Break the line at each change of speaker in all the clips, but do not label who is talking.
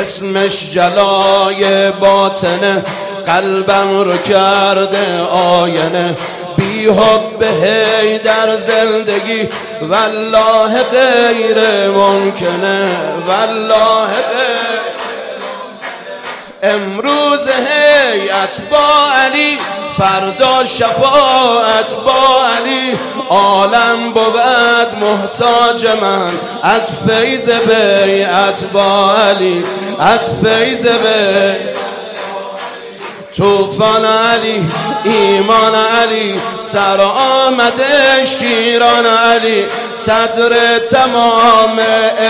اسمش جلای باطنه قلبم رو کرده آینه. بی حب هی در زندگی والله غیر ممکنه والله غیر. امروز هیئت با علی فردا شفاعت با علی. عالم بود محتاج من از فیض بیعت با علی. از فیض بیعت توفان علی ایمان علی سر آمده شیران علی صدر تمام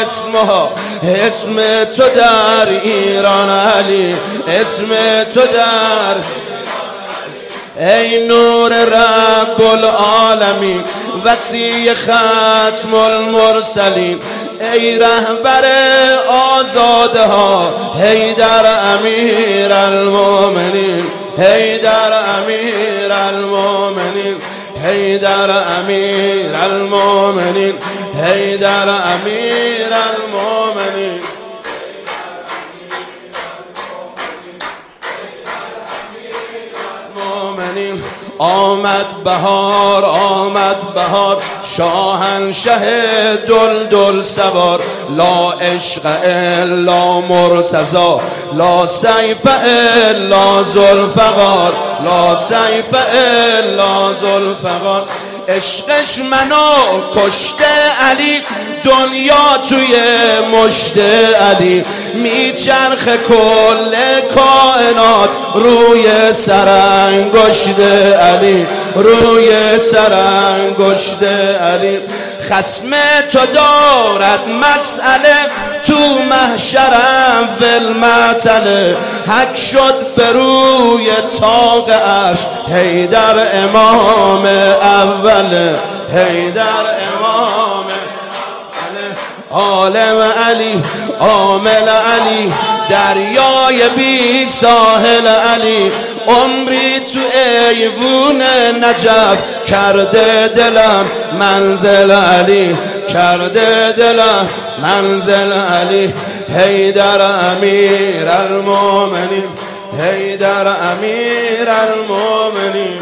اسمها اسم تو در ایران علی اسم تو در ای نور رب العالمین وسیع ختم المرسلین ای رهبر آزاده ها در امیر المومنین در امیر المومنین در امیر المومنین در امیر المومنین آمد بهار آمد بهار. شاهنشه دل دل سوار. لا عشق الا مرتضا لا سیف الا زلفقار لا سیف الا زلفقار عشقش منو کشته علی. دنیا توی مشت علی. میچرخ کل کائنات روی سرانگشت علی روی سرانگشت علی. خسم تو دارد مسئله تو محشرم فلمتله حک شد به روی تاق عرش هیدر امام اوله هیدر امام عالم علی عامل علی دریای بی ساحل علی. عمری تو ایوون نجف کرده دلم منزل علی. کرده دلم منزل علی. هیدر امیر المومنین هیدر امیر المومنین